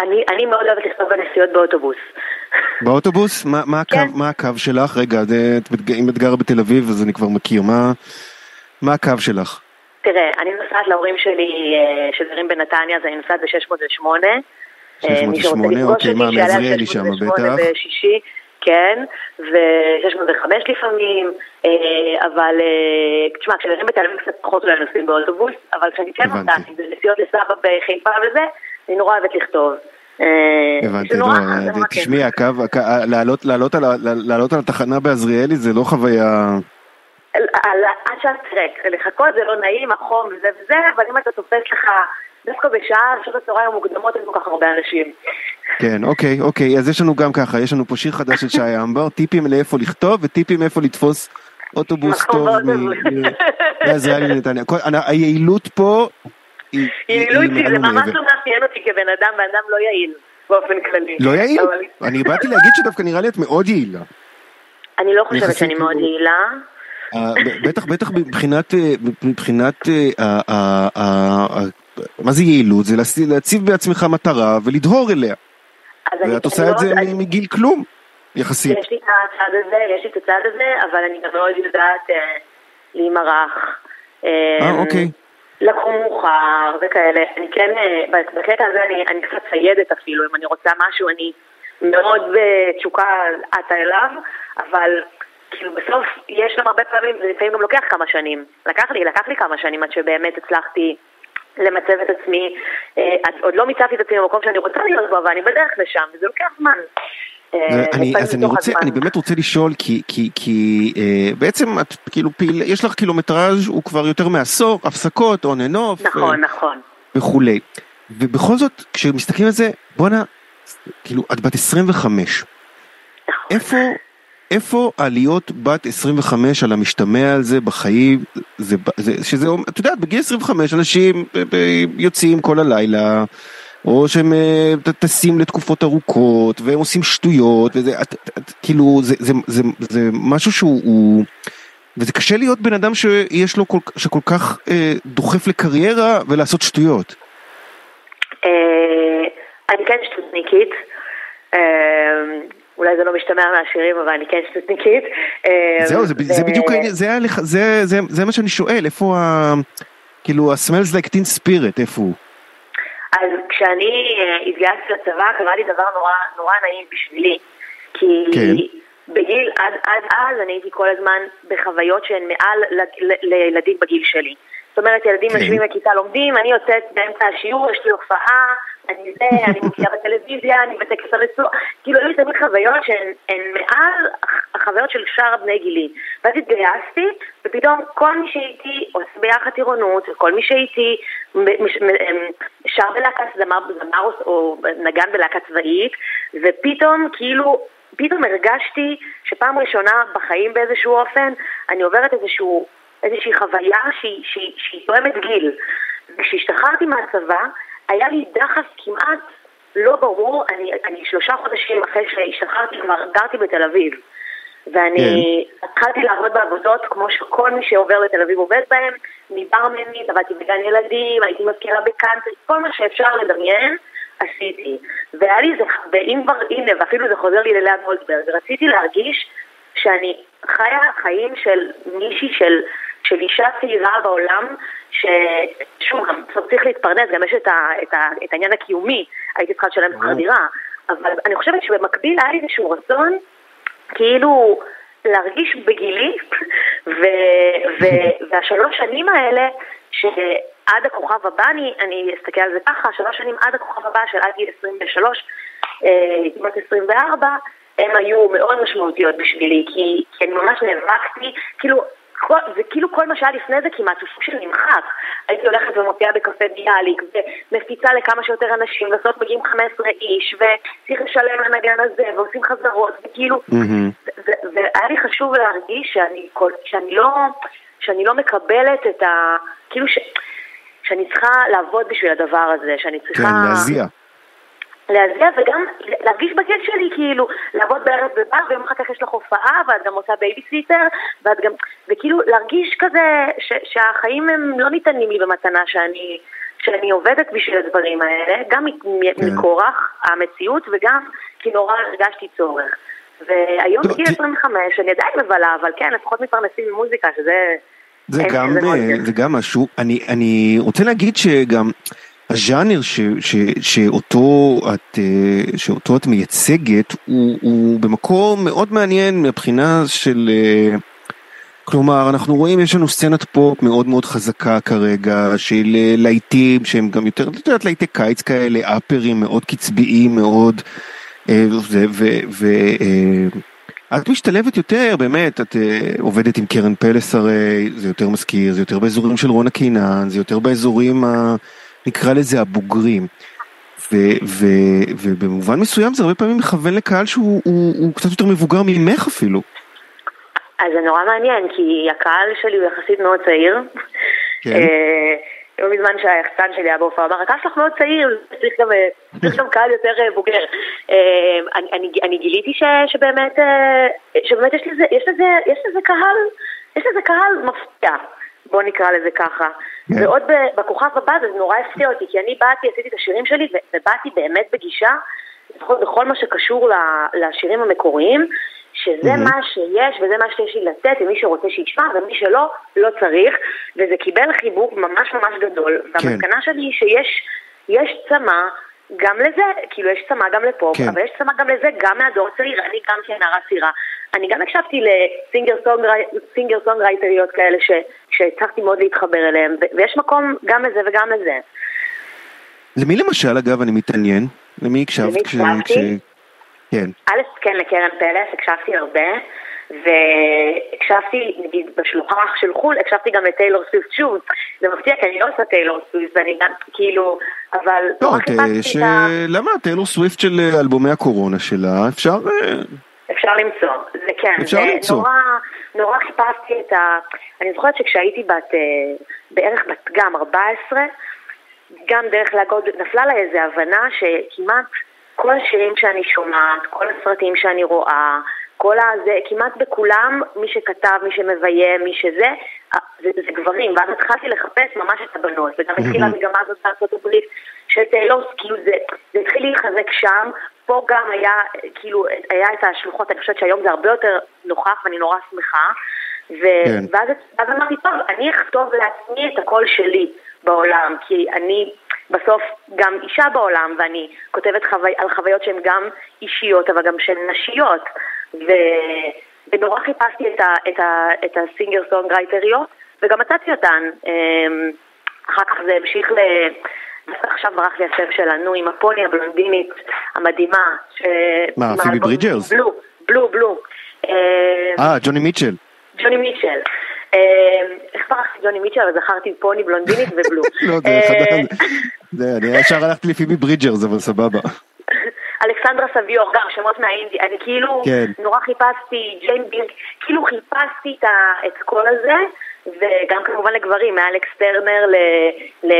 ואני מאוד אוהבת לכתוב בנסיעות באוטובוס. באוטובוס? מה, מה, כן. הקו, מה הקו שלך? רגע, אם את גרה בתל אביב אז אני כבר מכיר, מה, מה הקו שלך? תראה, אני נוסעת להורים שלי אה, שגרים בנתניה, אז אני נוסעת ב-608. 608, אוקיי, מה, מעזריאלי שם, בטח. בשישי, כן, ו-605 לפעמים, אה, אבל, אה, תשמע, כשגרים בתל אביב קצת פחות אולי נוסעים באוטובוס, אבל כשאני כן נוסעת, אם זה נסיעות לסבא בחיפה וזה, אני נורא אוהבת לכתוב. אה, הבנתי, לא, תשמעי, הקו, לעלות על התחנה בעזריאלי זה לא חוויה... עד שאת תראה, לחכות זה לא נעים, החום וזה וזה, אבל אם אתה תופס לך דווקא בשעה, שעות הצהריים המוקדמות אין כל כך הרבה אנשים. כן, אוקיי, אוקיי, אז יש לנו גם ככה, יש לנו פה שיר חדש של שי אמבר, טיפים לאיפה לכתוב וטיפים איפה לתפוס אוטובוס טוב מעזריאלי לנתניה. היעילות פה היא יעילות היא, זה ממש לא מאפיין אותי כבן אדם, בן אדם לא יעיל, באופן כללי. לא יעיל? אני באתי להגיד שדווקא נראה לי את מאוד יעילה. אני לא חושבת שאני מאוד יעילה. אה, בטח, בטח מבחינת, אה, מבחינת, אה, מה זה יעילות? זה להציב בעצמך מטרה ולדהור אליה. ואת עושה את זה מגיל כלום, יחסית. יש לי את הצד הזה, יש לי את הצד הזה, אבל אני גם מאוד יודעת להימרח. אה, אוקיי. לקום מאוחר וכאלה. אני כן, אה, בקטע הזה אני, אני קצת ציידת אפילו, אם אני רוצה משהו אני מאוד בתשוקה עטה אליו, אבל כאילו בסוף יש גם הרבה פעמים, זה לפעמים גם לוקח כמה שנים. לקח לי, לקח לי כמה שנים עד שבאמת הצלחתי למצב את עצמי, אה, עוד לא מיצבתי את עצמי במקום שאני רוצה להיות בו, אבל אני בדרך לשם, וזה לוקח זמן. אה, אני, אז אני רוצה, אני באמת רוצה לשאול, כי, כי, כי אה, בעצם את כאילו פעיל, יש לך קילומטראז' הוא כבר יותר מעשור, הפסקות, און אנ אוף. נכון, אה, נכון. וכולי. ובכל זאת, כשמסתכלים על זה, בואנה, כאילו, את בת 25. נכון. איפה, איפה עליות בת 25 על המשתמע על זה בחיים, זה, זה, שזה, את יודעת, בגיל 25 אנשים יוצאים כל הלילה. או שהם אה, טסים לתקופות ארוכות והם עושים שטויות וזה את, את, את, כאילו זה, זה, זה, זה משהו שהוא הוא, וזה קשה להיות בן אדם שיש לו כל, שכל כך אה, דוחף לקריירה ולעשות שטויות. אה, אני כן שטותניקית. אה, אולי זה לא משתמע מהשירים, אבל אני כן שטותניקית. אה, זהו, זה, ו... זה בדיוק, זה, זה, זה, זה מה שאני שואל, איפה ה... כאילו, ה-smells like teen spirit, איפה הוא? אז כשאני אה, התגייסתי לצבא קרה לי דבר נורא, נורא נעים בשבילי, כי כן. בגיל, עד, עד אז אני הייתי כל הזמן בחוויות שהן מעל לילדים בגיל שלי. זאת אומרת, ילדים כן. יושבים בכיתה לומדים, אני יוצאת באמצע השיעור, יש לי הופעה, אני זה, אני מופיעה בטלוויזיה, אני בטקס הרצועה, כאילו היו לי תמיד חוויות שהן מעל החוויות של שאר בני גילי. ואז התגייסתי, ופתאום כל מי שהייתי עושה ביחד טירונות, וכל מי שהייתי שר בלהקה זמר, זמר או נגן בלהקה צבאית, ופתאום כאילו, פתאום הרגשתי שפעם ראשונה בחיים באיזשהו אופן, אני עוברת איזשהו, איזושהי חוויה שהיא תואמת גיל. כשהשתחררתי מהצבא, היה לי דחף כמעט לא ברור, אני, אני שלושה חודשים אחרי שהשתחררתי כבר גרתי בתל אביב. ואני כן. התחלתי לעבוד בעבודות כמו שכל מי שעובר לתל אביב עובד בהם, מברמנית, עבדתי בגן ילדים, הייתי מזכירה בקאנטרי, כל מה שאפשר לדמיין, עשיתי. והיה לי זה, ואם כבר, הנה, ואפילו זה חוזר לי ללאה גולדברג, רציתי להרגיש שאני חיה חיים של מישהי, של, של אישה צעירה בעולם, ששוב, גם צריך להתפרנס, גם יש את, ה, את, ה, את העניין הקיומי, הייתי צריכה לשלם שכר דירה, אבל אני חושבת שבמקביל היה לי איזשהו רצון כאילו להרגיש בגילי, ו, ו, (laughs) והשלוש שנים האלה, שעד הכוכב הבא, אני, אני אסתכל על זה ככה, שלוש שנים עד הכוכב הבא של עד גיל 23, אה, כמעט 24, הן היו מאוד משמעותיות בשבילי, כי, כי אני ממש נאבקתי, כאילו, כל, וכאילו כל מה שהיה לפני זה כמעט הוא סוג של נמחק. הייתי הולכת ומופיעה בקפה ביאליק, ומפיצה לכמה שיותר אנשים, בסוף מגיעים 15 איש, וצריך לשלם לנגן הזה, ועושים חזרות, וכאילו, Mm-hmm. והיה לי חשוב להרגיש שאני, כל, שאני, לא, שאני לא מקבלת את ה... כאילו ש... שאני צריכה לעבוד בשביל הדבר הזה, שאני צריכה... כן, להזיע. להזיע וגם להרגיש ב gut שלי, כאילו, לעבוד בערב בבר, ויום אחר כך יש לך הופעה, ואת גם עושה בייביסיטר, ואת גם, וכאילו להרגיש כזה ש, שהחיים הם לא ניתנים לי במתנה שאני, שאני עובדת בשביל הדברים האלה, גם כן. מכורח המציאות וגם כי נורא הרגשתי צורך. והיום לא, בגיל ת- 25 אני עדיין מבלה, אבל כן, לפחות מתפרנסים ממוזיקה, שזה... זה גם, זה מאוד אה. זה גם משהו, אני, אני רוצה להגיד שגם הז'אנר ש, ש, שאותו, את, אה, שאותו את מייצגת הוא, הוא במקום מאוד מעניין מבחינה של, אה, כלומר אנחנו רואים יש לנו סצנת פופ מאוד מאוד חזקה כרגע של אה, להיטים שהם גם יותר, את יודעת להיטי קיץ כאלה, אפרים מאוד קצביים מאוד, אה, זה, ו, ו, אה, את משתלבת יותר, באמת, את עובדת עם קרן פלס הרי, זה יותר מזכיר, זה יותר באזורים של רונה קינן, זה יותר באזורים, ה, נקרא לזה הבוגרים. ו, ו, ובמובן מסוים זה הרבה פעמים מכוון לקהל שהוא הוא, הוא קצת יותר מבוגר ממך אפילו. אז זה נורא מעניין, כי הקהל שלי הוא יחסית מאוד צעיר. כן. אה, לא מזמן שהיחצן שלי היה בהופעה, אמר, הקהל שלך מאוד צעיר, צריך גם, צריך גם קהל יותר אה, בוגר. אה, אני, אני, אני גיליתי ש, שבאמת, שבאמת יש לזה, יש לזה, יש לזה קהל, יש לזה קהל מפתיע, בוא נקרא לזה ככה. כן. ועוד בכוכב הבא זה נורא הפתיע אותי, כי אני באתי, עשיתי את השירים שלי, ובאתי באמת בגישה, לפחות בכל מה שקשור לשירים המקוריים, שזה Mhm. מה שיש וזה מה שיש לי לתת, ומי שרוצה שישמע, ומי שלא, לא צריך, וזה קיבל חיבוק ממש ממש גדול. והמסקנה שלי היא שיש יש צמא גם לזה, כאילו יש צמא גם לפופ, כן. אבל יש צמא גם לזה גם מהדור הצעיר, אני גם כנערה צעירה. אני גם הקשבתי לסינגר סונגרי- סינגר סונגרייטריות כאלה ש- שהצלחתי מאוד להתחבר אליהם, ויש מקום גם לזה וגם לזה. למי למשל, אגב, אני מתעניין? למי הקשבת? למי הקשבתי? כש- כן. א', כן, לקרן פלס, הקשבתי הרבה, והקשבתי, נגיד, בשלוחה של חו"ל, הקשבתי גם לטיילור סוויפט שוב. זה מפתיע, כי אני לא עושה טיילור סוויפט, ואני גם, כאילו, אבל לא, את, חיפשתי ש... למה טיילור סוויפט של אה, אלבומי הקורונה שלה, אפשר... אה, אפשר למצוא, זה כן, אפשר זה למצוא. נורא, נורא חיפשתי את ה... אני זוכרת שכשהייתי בת, אה, בערך בת גם 14, גם דרך להגות, נפלה לה איזו הבנה שכמעט כל השירים שאני שומעת, כל הסרטים שאני רואה, כל הזה, כמעט בכולם, מי שכתב, מי שמביים, מי שזה, אה, זה, זה גברים, ואז התחלתי לחפש ממש את הבנות, וגם התחילה המגמה הזאת בארצות הברית של טיילור, כאילו זה, זה התחיל להתחזק שם, פה גם היה, כאילו, היה את השלוחות, אני חושבת שהיום זה הרבה יותר נוכח ואני נורא שמחה, ו... כן. ואז, ואז אמרתי, טוב, אני אכתוב לעצמי את הקול שלי בעולם, כי אני בסוף גם אישה בעולם, ואני כותבת חווי, על חוויות שהן גם אישיות, אבל גם שהן נשיות. ו... ונורא חיפשתי את, ה... את, ה... את ה singer songwriter יות, וגם מצאתי אותן. אמ, אחר כך זה המשיך ל... עכשיו ברח לי השם שלה, נו, עם הפוני הבלונדינית המדהימה. ש... מה, פיבי ברידג'רס? Blue, Blue, Blue. אה, ג'וני מיטשל. ג'וני מיטשל. אה, איך ברחתי ג'וני מיטשל, אבל זכרתי פוני בלונדינית ו Blue. (laughs) לא, זה אה, חדש. (laughs) זה, אני ישר הלכתי לפיבי ברידג'רס, אבל סבבה. אלכסנדרה סביור, גם שמות מהאינדי, אני כאילו כן. נורא חיפשתי, ג'יין בירק, כאילו חיפשתי את, ה, את כל הזה, וגם כמובן לגברים, מאלכס טרנר ל... ל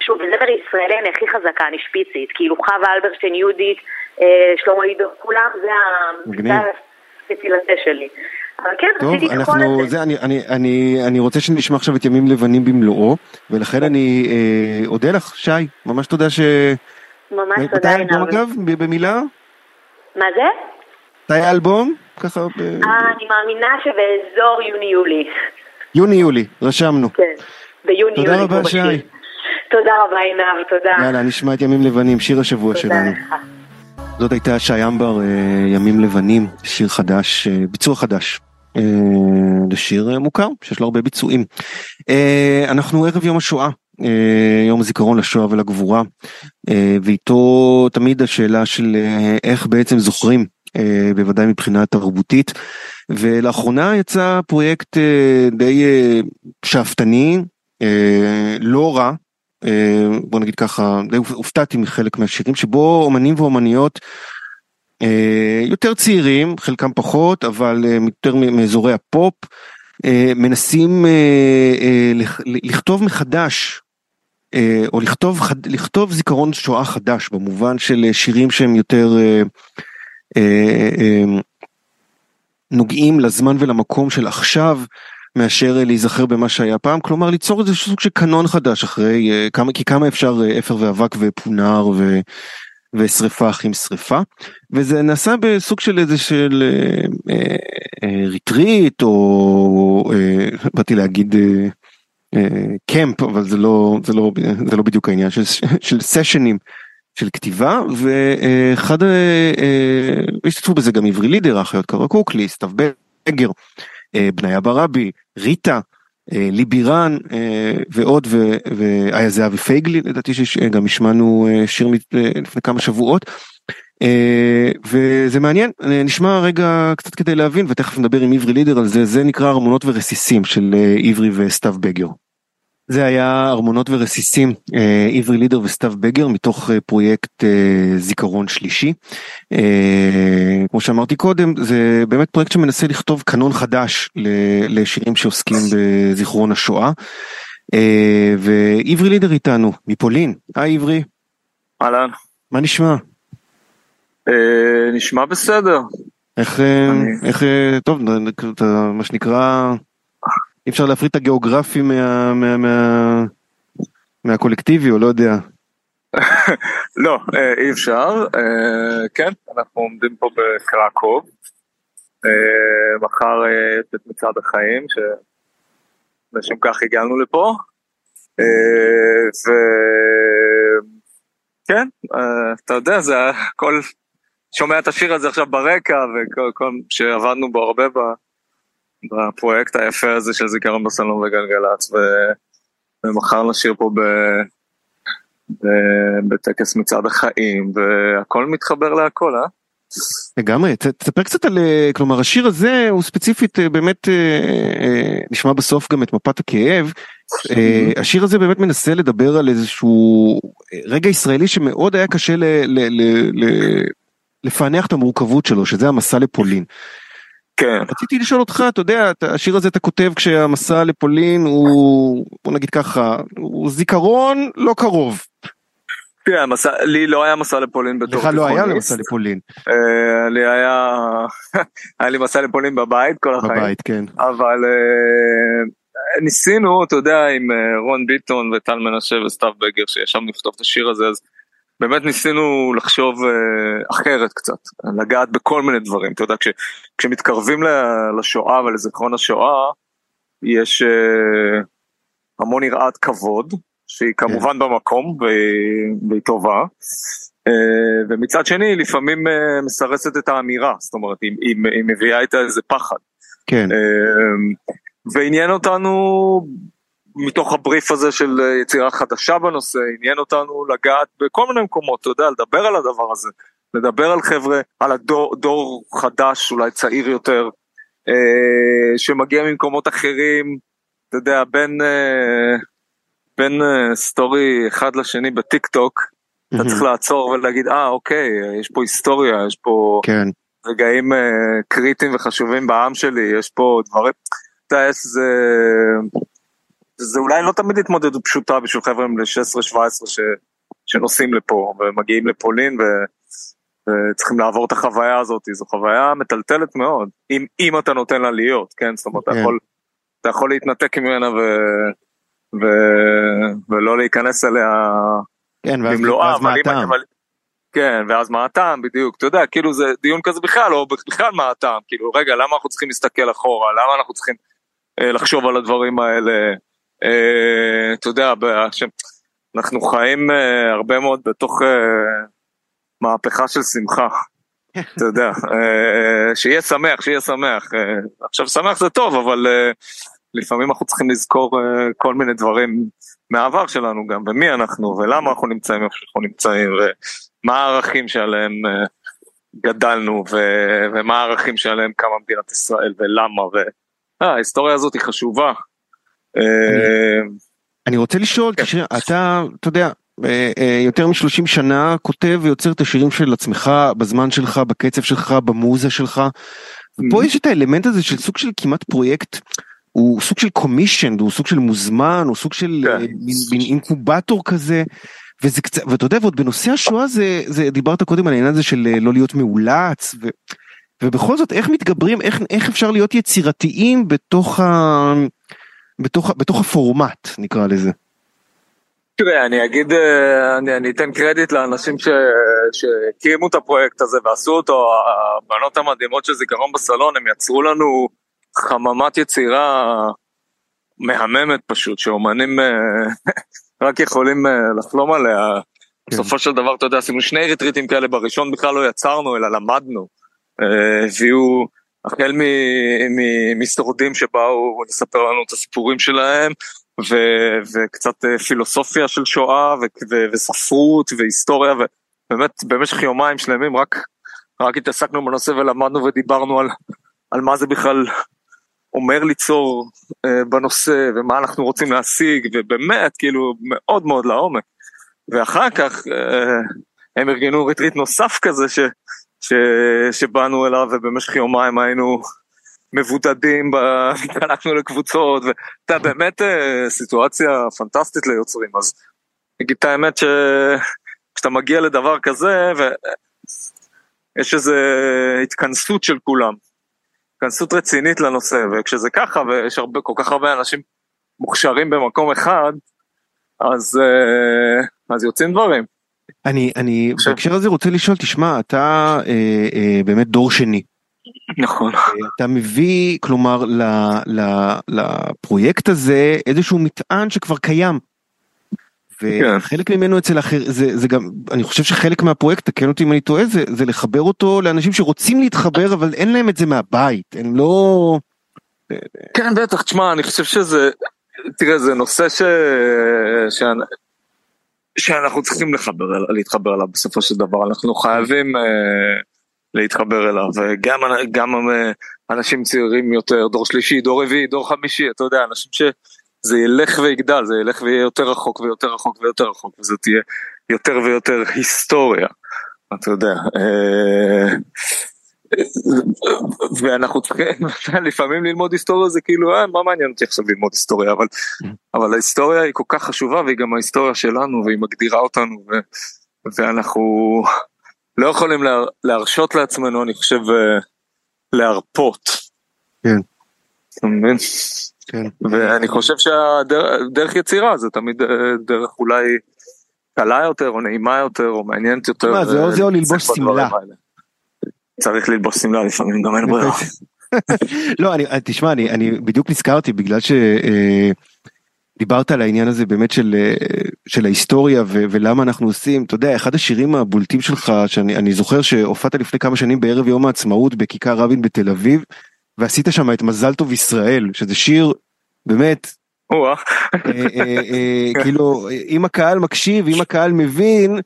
שוב, בזמר ישראלי אני הכי חזקה, אני שפיצית, כאילו חווה אלברשטיין, יהודית, אה, שלמה עידו, כולם, זה ה- מגניב. זה הספציפילטה שלי. כן, טוב, אנחנו. זה, אני, אני, אני, אני רוצה שנשמע עכשיו את ימים לבנים במלואו, ולכן אני אה, אודה לך, שי, ממש תודה ש... ממש מתי תודה, האלבום עינב. אגב, ב- במילה? מה זה? מתי האלבום? ככה, ב- אה, אני מאמינה שבאזור יוני-יולי. יוני-יולי, רשמנו. כן, ביוני-יולי. תודה רבה, כמו בשיר. שי. תודה רבה, עינב, תודה. יאללה, נשמע את ימים לבנים, שיר השבוע תודה שלנו. לך. זאת הייתה שי אמבר, אה, ימים לבנים, שיר חדש, אה, ביצוע חדש. זה שיר אה, מוכר, שיש לו הרבה ביצועים. אנחנו ערב יום השואה, אה, יום הזיכרון לשואה ולגבורה, ואיתו תמיד השאלה של איך בעצם זוכרים, בוודאי מבחינה תרבותית. ולאחרונה יצא פרויקט די שאפתני, לא רע, בוא נגיד ככה, די הופתעתי מחלק מהשירים שבו אומנים ואומניות יותר צעירים, חלקם פחות, אבל יותר מאזורי הפופ, מנסים לכתוב מחדש או לכתוב, לכתוב זיכרון שואה חדש במובן של שירים שהם יותר נוגעים לזמן ולמקום של עכשיו מאשר להיזכר במה שהיה פעם, כלומר ליצור איזה סוג של קנון חדש אחרי כמה, כי כמה אפשר אפר ואבק ופונר ו... ושריפה אחים שריפה. וזה נעשה בסוג של איזה של אה, אה, retreat או אה, באתי להגיד אה, camp אבל זה לא זה לא זה לא בדיוק העניין של, של סשנים של כתיבה ואחד השתתפו בזה גם עברי לידר אחיות קרקוקלי סתיו בגר בניה ברבי ריטה לי בירן ועוד והיה זהבי פייגלי לדעתי שגם השמענו שיר לפני כמה שבועות וזה מעניין נשמע רגע קצת כדי להבין ותכף נדבר עם עברי לידר על זה זה נקרא ארמונות ורסיסים של עברי וסתיו בגר. זה היה ארמונות ורסיסים, עברי לידר וסתיו בגר מתוך פרויקט זיכרון שלישי. כמו שאמרתי קודם, זה באמת פרויקט שמנסה לכתוב קנון חדש לשירים שעוסקים בזיכרון השואה. ועברי לידר איתנו, מפולין. היי עברי. אהלן. מה נשמע? נשמע בסדר. איך, איך, טוב, מה שנקרא... אי אפשר להפריד את הגיאוגרפי מה, מה, מה, מהקולקטיבי או לא יודע. (laughs) לא, אי אפשר. כן, אנחנו עומדים פה בקרקוב. מחר יש את מצעד החיים, שלשם כך הגענו לפה. וכן, אתה יודע, זה הכל, שומע את השיר הזה עכשיו ברקע, וכל שעבדנו בו הרבה בפרויקט היפה הזה של זיכרון בסלון וגלגלצ, ו... ומחר נשאיר פה ב... ב... בטקס מצעד החיים, והכל מתחבר להכל, אה? לגמרי, תספר קצת על, כלומר השיר הזה הוא ספציפית באמת נשמע בסוף גם את מפת הכאב, השיר הזה באמת מנסה לדבר על איזשהו רגע ישראלי שמאוד היה קשה ל, ל, ל, לפענח את המורכבות שלו, שזה המסע לפולין. כן. רציתי לשאול אותך, אתה יודע, השיר הזה אתה כותב כשהמסע לפולין הוא, בוא נגיד ככה, הוא זיכרון לא קרוב. תראה, המסע, לי לא היה מסע לפולין בתור תיכוניסט. לך לא היה מסע לפולין. Uh, לי היה, (laughs) היה לי מסע לפולין בבית כל החיים. בבית, כן. אבל uh, ניסינו, אתה יודע, עם uh, רון ביטון וטל מנשה וסתיו בגר, שישבנו לכתוב את השיר הזה, אז באמת ניסינו לחשוב uh, אחרת קצת, לגעת בכל מיני דברים, אתה יודע, כש, כשמתקרבים לשואה ולזיכרון השואה, יש uh, המון יראת כבוד, שהיא כמובן yeah. במקום והיא טובה, uh, ומצד שני לפעמים uh, מסרסת את האמירה, זאת אומרת היא, היא, היא מביאה איתה איזה פחד. כן. ועניין אותנו מתוך הבריף הזה של יצירה חדשה בנושא, עניין אותנו לגעת בכל מיני מקומות, אתה יודע, לדבר על הדבר הזה, לדבר על חבר'ה, על הדור דור חדש, אולי צעיר יותר, אה, שמגיע ממקומות אחרים, אתה יודע, בין, אה, בין אה, story אחד לשני בטיק טוק, mm-hmm. אתה צריך לעצור ולהגיד, אה, אוקיי, יש פה היסטוריה, יש פה כן. רגעים אה, קריטיים וחשובים בעם שלי, יש פה דברים, אתה יודע. זה אולי לא תמיד התמודדות פשוטה בשביל חבר'ה בני 16-17 ש... שנוסעים לפה ומגיעים לפולין ו... וצריכים לעבור את החוויה הזאת, זו חוויה מטלטלת מאוד, אם, אם אתה נותן לה להיות, כן? זאת אומרת, אתה, כן. יכול, אתה יכול להתנתק ממנה ו... ו... ולא להיכנס אליה כן, במלואה, ואז מה הטעם? אבל... כן, ואז מה הטעם בדיוק, אתה יודע, כאילו זה דיון כזה בכלל, או בכלל מה הטעם, כאילו, רגע, למה אנחנו צריכים להסתכל אחורה, למה אנחנו צריכים אה, לחשוב על הדברים האלה, אתה יודע, אנחנו חיים אה, הרבה מאוד בתוך אה, מהפכה של שמחה. (laughs) אתה יודע, שיהיה שמח, שיהיה שמח. עכשיו שמח זה טוב, אבל לפעמים אנחנו צריכים לזכור כל מיני דברים מהעבר שלנו גם, ומי אנחנו, ולמה אנחנו נמצאים איפה שאנחנו נמצאים, ומה הערכים שעליהם גדלנו ו- ומה הערכים שעליהם קמה מדינת ישראל ולמה וההיסטוריה הזאת היא חשובה. אה, אני רוצה לשאול, כן. אתה, אתה יודע, אה, אה, יותר מ-30 שנה כותב ויוצר את השירים של עצמך, בזמן שלך, בקצב שלך, במוזה שלך. ופה Mhm. יש את האלמנט הזה של סוג של כמעט פרויקט, הוא סוג של קומישן, הוא סוג של מוזמן, הוא סוג של כן. מין אינקובטור כזה. וזה קצת, ואתה יודע, ועוד בנושא השואה זה, זה דיברת קודם על העניין הזה של לא להיות מאולץ, ו, ובכל זאת איך מתגברים, איך, איך אפשר להיות יצירתיים בתוך, ה, בתוך, בתוך הפורמט נקרא לזה. תראה, אני אגיד, אה, אני, אני אתן קרדיט לאנשים ש, שהקימו את הפרויקט הזה ועשו אותו, הבנות המדהימות של זיכרון בסלון, הם יצרו לנו חממת יצירה מהממת פשוט, שאומנים אה, (laughs) רק יכולים אה, לחלום עליה. בסופו של דבר, אתה יודע, עשינו שני ריטריטים כאלה, בראשון בכלל לא יצרנו, אלא למדנו. הביאו, החל משורדים שבאו לספר לנו את הסיפורים שלהם, ו- וקצת אה, פילוסופיה של שואה, ו- ו- וספרות, והיסטוריה, ובאמת במשך יומיים שלמים רק, רק התעסקנו בנושא ולמדנו ודיברנו על, על מה זה בכלל אומר ליצור אה, בנושא, ומה אנחנו רוצים להשיג, ובאמת, כאילו, מאוד מאוד לעומק. ואחר כך אה, הם ארגנו ריטריט נוסף כזה ש, ש, שבאנו אליו ובמשך יומיים היינו מבודדים, ב- (laughs) התחלקנו לקבוצות, ואתה באמת אה, סיטואציה פנטסטית ליוצרים, אז נגיד את האמת שכשאתה מגיע לדבר כזה ויש איזו התכנסות של כולם, התכנסות רצינית לנושא, וכשזה ככה ויש הרבה, כל כך הרבה אנשים מוכשרים במקום אחד, אז, אה, אז יוצאים דברים. אני, אני בהקשר הזה רוצה לשאול, תשמע, אתה אה, אה, באמת דור שני. נכון. אה, אתה מביא, כלומר, ל, ל, לפרויקט הזה איזשהו מטען שכבר קיים. כן. וחלק ממנו אצל אחר, זה, זה גם, אני חושב שחלק מהפרויקט, תקן אותי אם אני טועה, זה, זה לחבר אותו לאנשים שרוצים להתחבר, אבל אין להם את זה מהבית, הם לא... כן, בטח, תשמע, אני חושב שזה, תראה, זה נושא ש... שאנחנו צריכים לחבר, להתחבר אליו בסופו של דבר, אנחנו חייבים אה, להתחבר אליו, וגם גם, אה, אנשים צעירים יותר, דור שלישי, דור רביעי, דור חמישי, אתה יודע, אנשים שזה ילך ויגדל, זה ילך ויהיה יותר רחוק ויותר רחוק ויותר רחוק, וזה תהיה יותר ויותר היסטוריה, אתה יודע. אה, ואנחנו צריכים (laughs) לפעמים ללמוד היסטוריה זה כאילו אה, מה מעניין אותי עכשיו ללמוד היסטוריה אבל אבל ההיסטוריה היא כל כך חשובה והיא גם ההיסטוריה שלנו והיא מגדירה אותנו ו, ואנחנו לא יכולים לה, להרשות לעצמנו אני חושב אה, להרפות. כן. אתה מבין? כן. ואני חושב שהדרך יצירה זה תמיד אה, דרך אולי קלה יותר או נעימה יותר או מעניינת יותר. זה או אה, זה או ללבוש שמלה. צריך ללבוש שמלה לפעמים גם אין ברירה. (laughs) לא, אני, תשמע, אני, אני בדיוק נזכרתי בגלל שדיברת על העניין הזה באמת של, אה, של ההיסטוריה ו, ולמה אנחנו עושים, אתה יודע, אחד השירים הבולטים שלך, שאני אני זוכר שהופעת לפני כמה שנים בערב יום העצמאות בכיכר רבין בתל אביב, ועשית שם את מזל טוב ישראל, שזה שיר באמת. אה, אה, אה, כאילו, אם הקהל מקשיב, אם הקהל מבין,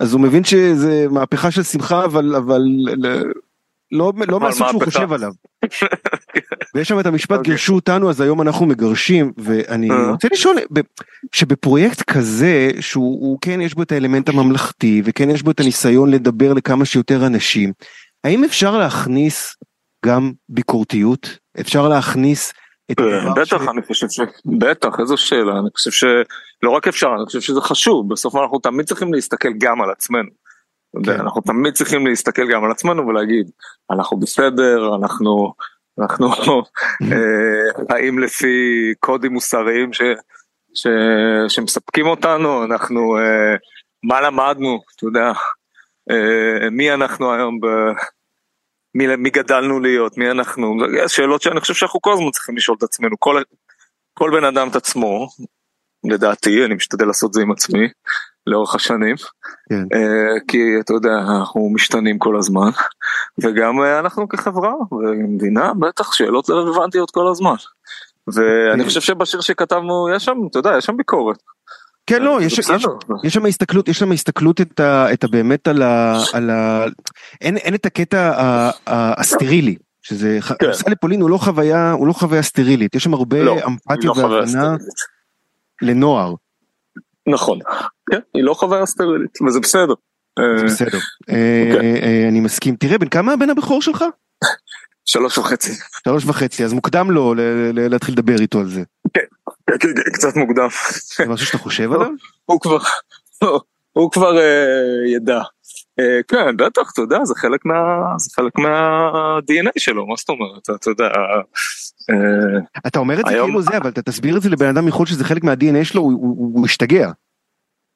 אז הוא מבין שזה מהפכה של שמחה, אבל, אבל לא, לא מהסוג שהוא. חושב עליו. (laughs) ויש שם את המשפט אוקיי. גירשו אותנו אז היום אנחנו מגרשים ואני אה. רוצה לשאול שבפרויקט כזה שהוא הוא, כן יש בו את האלמנט הממלכתי וכן יש בו את הניסיון לדבר לכמה שיותר אנשים האם אפשר להכניס גם ביקורתיות אפשר להכניס את הדבר בטח, אני חושב ש... בטח, איזו שאלה, אני חושב שלא רק אפשר, אני חושב שזה חשוב, בסוף אנחנו תמיד צריכים להסתכל גם על עצמנו. כן. אנחנו תמיד צריכים להסתכל גם על עצמנו ולהגיד, אנחנו בסדר, אנחנו, אנחנו (laughs) אה, חיים לפי קודים מוסריים ש, ש, שמספקים אותנו, אנחנו, אה, מה למדנו, אתה יודע, אה, מי אנחנו היום ב... מי, מי גדלנו להיות, מי אנחנו, שאלות שאני חושב שאנחנו כל הזמן צריכים לשאול את עצמנו, כל, כל בן אדם את עצמו, לדעתי, אני משתדל לעשות זה עם עצמי, לאורך השנים, כן. אה, כי אתה יודע, אנחנו משתנים כל הזמן, וגם אה, אנחנו כחברה ומדינה, בטח שאלות רלוונטיות כל הזמן. ואני כן. חושב שבשיר שכתבנו, יש שם, אתה יודע, יש שם ביקורת. כן, לא, יש, יש, יש שם הסתכלות, יש שם הסתכלות את ה, את ה, באמת על ה... על ה אין, אין את הקטע הסטרילי, שזה, כן. המסע לפולין הוא לא חוויה, הוא לא חוויה סטרילית, יש שם הרבה לא, אמפתיה לא והבנה לנוער. נכון, כן, היא לא חוויה סטרילית, וזה בסדר. זה בסדר, אה, אוקיי. אה, אני מסכים. תראה, בן כמה הבן הבכור שלך? שלוש וחצי. שלוש וחצי, אז מוקדם לו להתחיל לדבר איתו על זה. כן, כן, כן, כן קצת מוקדם. זה משהו שאתה חושב עליו? (laughs) הוא כבר, הוא כבר אה, ידע. אה, כן, בטח, אתה יודע, זה חלק מה... זה חלק מה-DNA שלו, מה זאת אומרת, אתה יודע. אה, אתה אומר את זה כאילו זה, אבל אתה תסביר את זה לבן אדם מחו"ל שזה חלק מה-DNA שלו, הוא משתגע.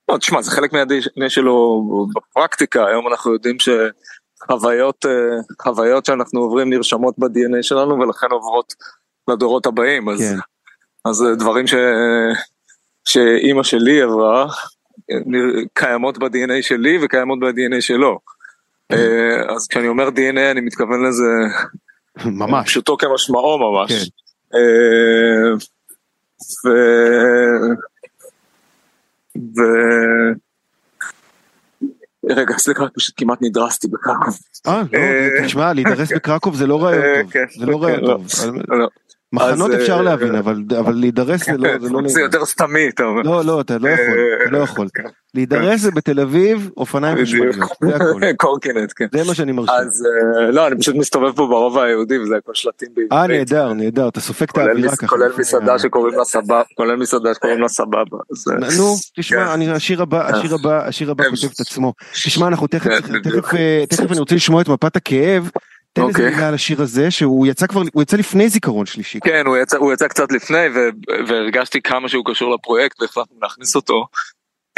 לא, תשמע, זה חלק מה-DNA שלו בפרקטיקה, היום אנחנו יודעים ש... חוויות, אה, שאנחנו עוברים נרשמות ב-DNA שלנו ולכן עוברות לדורות הבאים, אז, כן. אז אה, דברים ש, שאימא שלי עברה, קיימות ב-DNA שלי וקיימות ב-DNA שלו. כן. אז כשאני אומר DNA אני מתכוון לזה ממש, פשוטו כמשמעו ממש. כן. ו... ו... רגע, סליחה, פשוט כמעט נדרסתי בקרקוב. אה, לא, אה, תשמע, להידרס (laughs) בקרקוב זה לא רעיון אה, טוב. כן, זה לא רעיון כן, לא, טוב. לא. מחנות אפשר אה, להבין, אבל להידרס זה לא... זה יותר סתמי, אתה אומר. לא, לא, אתה לא יכול, אתה לא יכול. כן. להידרס זה בתל אביב, אופניים. (laughs) קורקינט, כן. זה מה שאני מרשה. אז לא, אני פשוט מסתובב פה ברובע היהודי וזה הכל שלטים בעברית. אה, נהדר, נהדר, אתה סופג את האווירה ככה. כולל מסעדה שקוראים לה סבבה, כולל מסעדה שקוראים לה סבבה. נו, תשמע, השיר הבא, השיר הבא, השיר הבא כותב את עצמו. תשמע, אנחנו תכף, תכף אני רוצה לשמוע את מפת הכאב. תן איזה אוקיי. מילה על השיר הזה שהוא יצא כבר הוא יצא לפני זיכרון שלישי. כן הוא יצא הוא יצא קצת לפני והרגשתי כמה שהוא קשור לפרויקט והחלטנו להכניס אותו.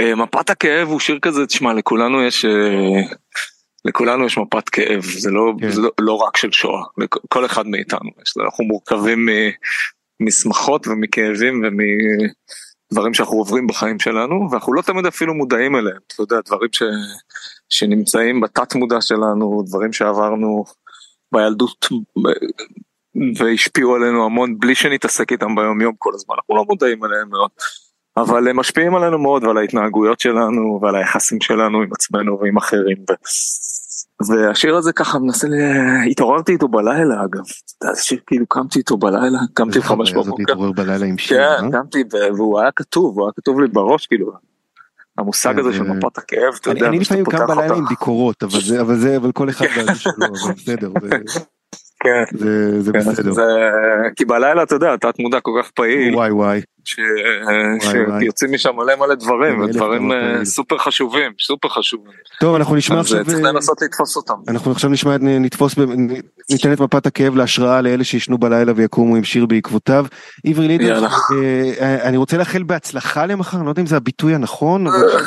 אה, מפת הכאב הוא שיר כזה תשמע לכולנו יש אה, לכולנו יש מפת כאב זה לא כן. זה לא, לא רק של שואה לכל אחד מאיתנו יש, אנחנו מורכבים משמחות ומכאבים ומדברים שאנחנו עוברים בחיים שלנו ואנחנו לא תמיד אפילו מודעים אליהם אתה יודע דברים ש, שנמצאים בתת מודע שלנו דברים שעברנו. בילדות והשפיעו עלינו המון בלי שנתעסק איתם ביום יום כל הזמן, אנחנו לא מודעים אליהם מאוד. אבל הם משפיעים עלינו מאוד ועל ההתנהגויות שלנו ועל היחסים שלנו עם עצמנו ועם אחרים. ו... והשיר הזה ככה מנסה, ל... התעוררתי איתו בלילה אגב, זה שיר כאילו קמתי איתו בלילה, קמתי בחמש בבוקר. להתעורר בלילה עם שיר, כן, אה? קמתי והוא היה כתוב, הוא היה כתוב לי בראש כאילו. המושג הזה של מפת הכאב, אתה יודע, אני לפעמים קם בלילה עם ביקורות, אבל זה, אבל כל אחד (laughs) והזה שלו, אבל בסדר. כן, זה, זה כן, בסדר. זה, כי בלילה אתה יודע, תת מודע כל כך פעיל. וואי וואי. ש... שיוצאים משם מלא מלא דברים, ודברים אה, סופר חשובים, סופר חשובים. טוב, אנחנו נשמע עכשיו... אז צריך לנסות לתפוס אותם. אנחנו עכשיו נשמע, נתפוס, ניתן את מפת הכאב להשראה לאלה שישנו בלילה ויקומו עם שיר בעקבותיו. עברי לידר, אה, אני רוצה לאחל בהצלחה למחר, אני לא יודע אם זה הביטוי הנכון, אבל...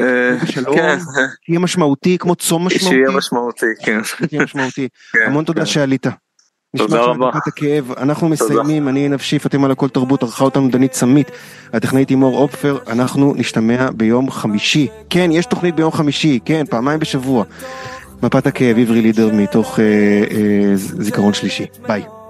אה, שלום, כן. שיהיה משמעותי כמו צום משמעותי. שיהיה משמעותי, כן. שיהיה משמעותי. כן, המון תודה כן. שעלית. תודה רבה. הכאב. אנחנו מסיימים, אני נפשיף, אתם על הכל תרבות, ערכה אותנו דנית סמית, הטכנאית הימור אופפר, אנחנו נשתמע ביום חמישי. כן, יש תוכנית ביום חמישי, כן, פעמיים בשבוע. מפת הכאב, עברי לידר מתוך אה, אה, זיכרון שלישי. ביי.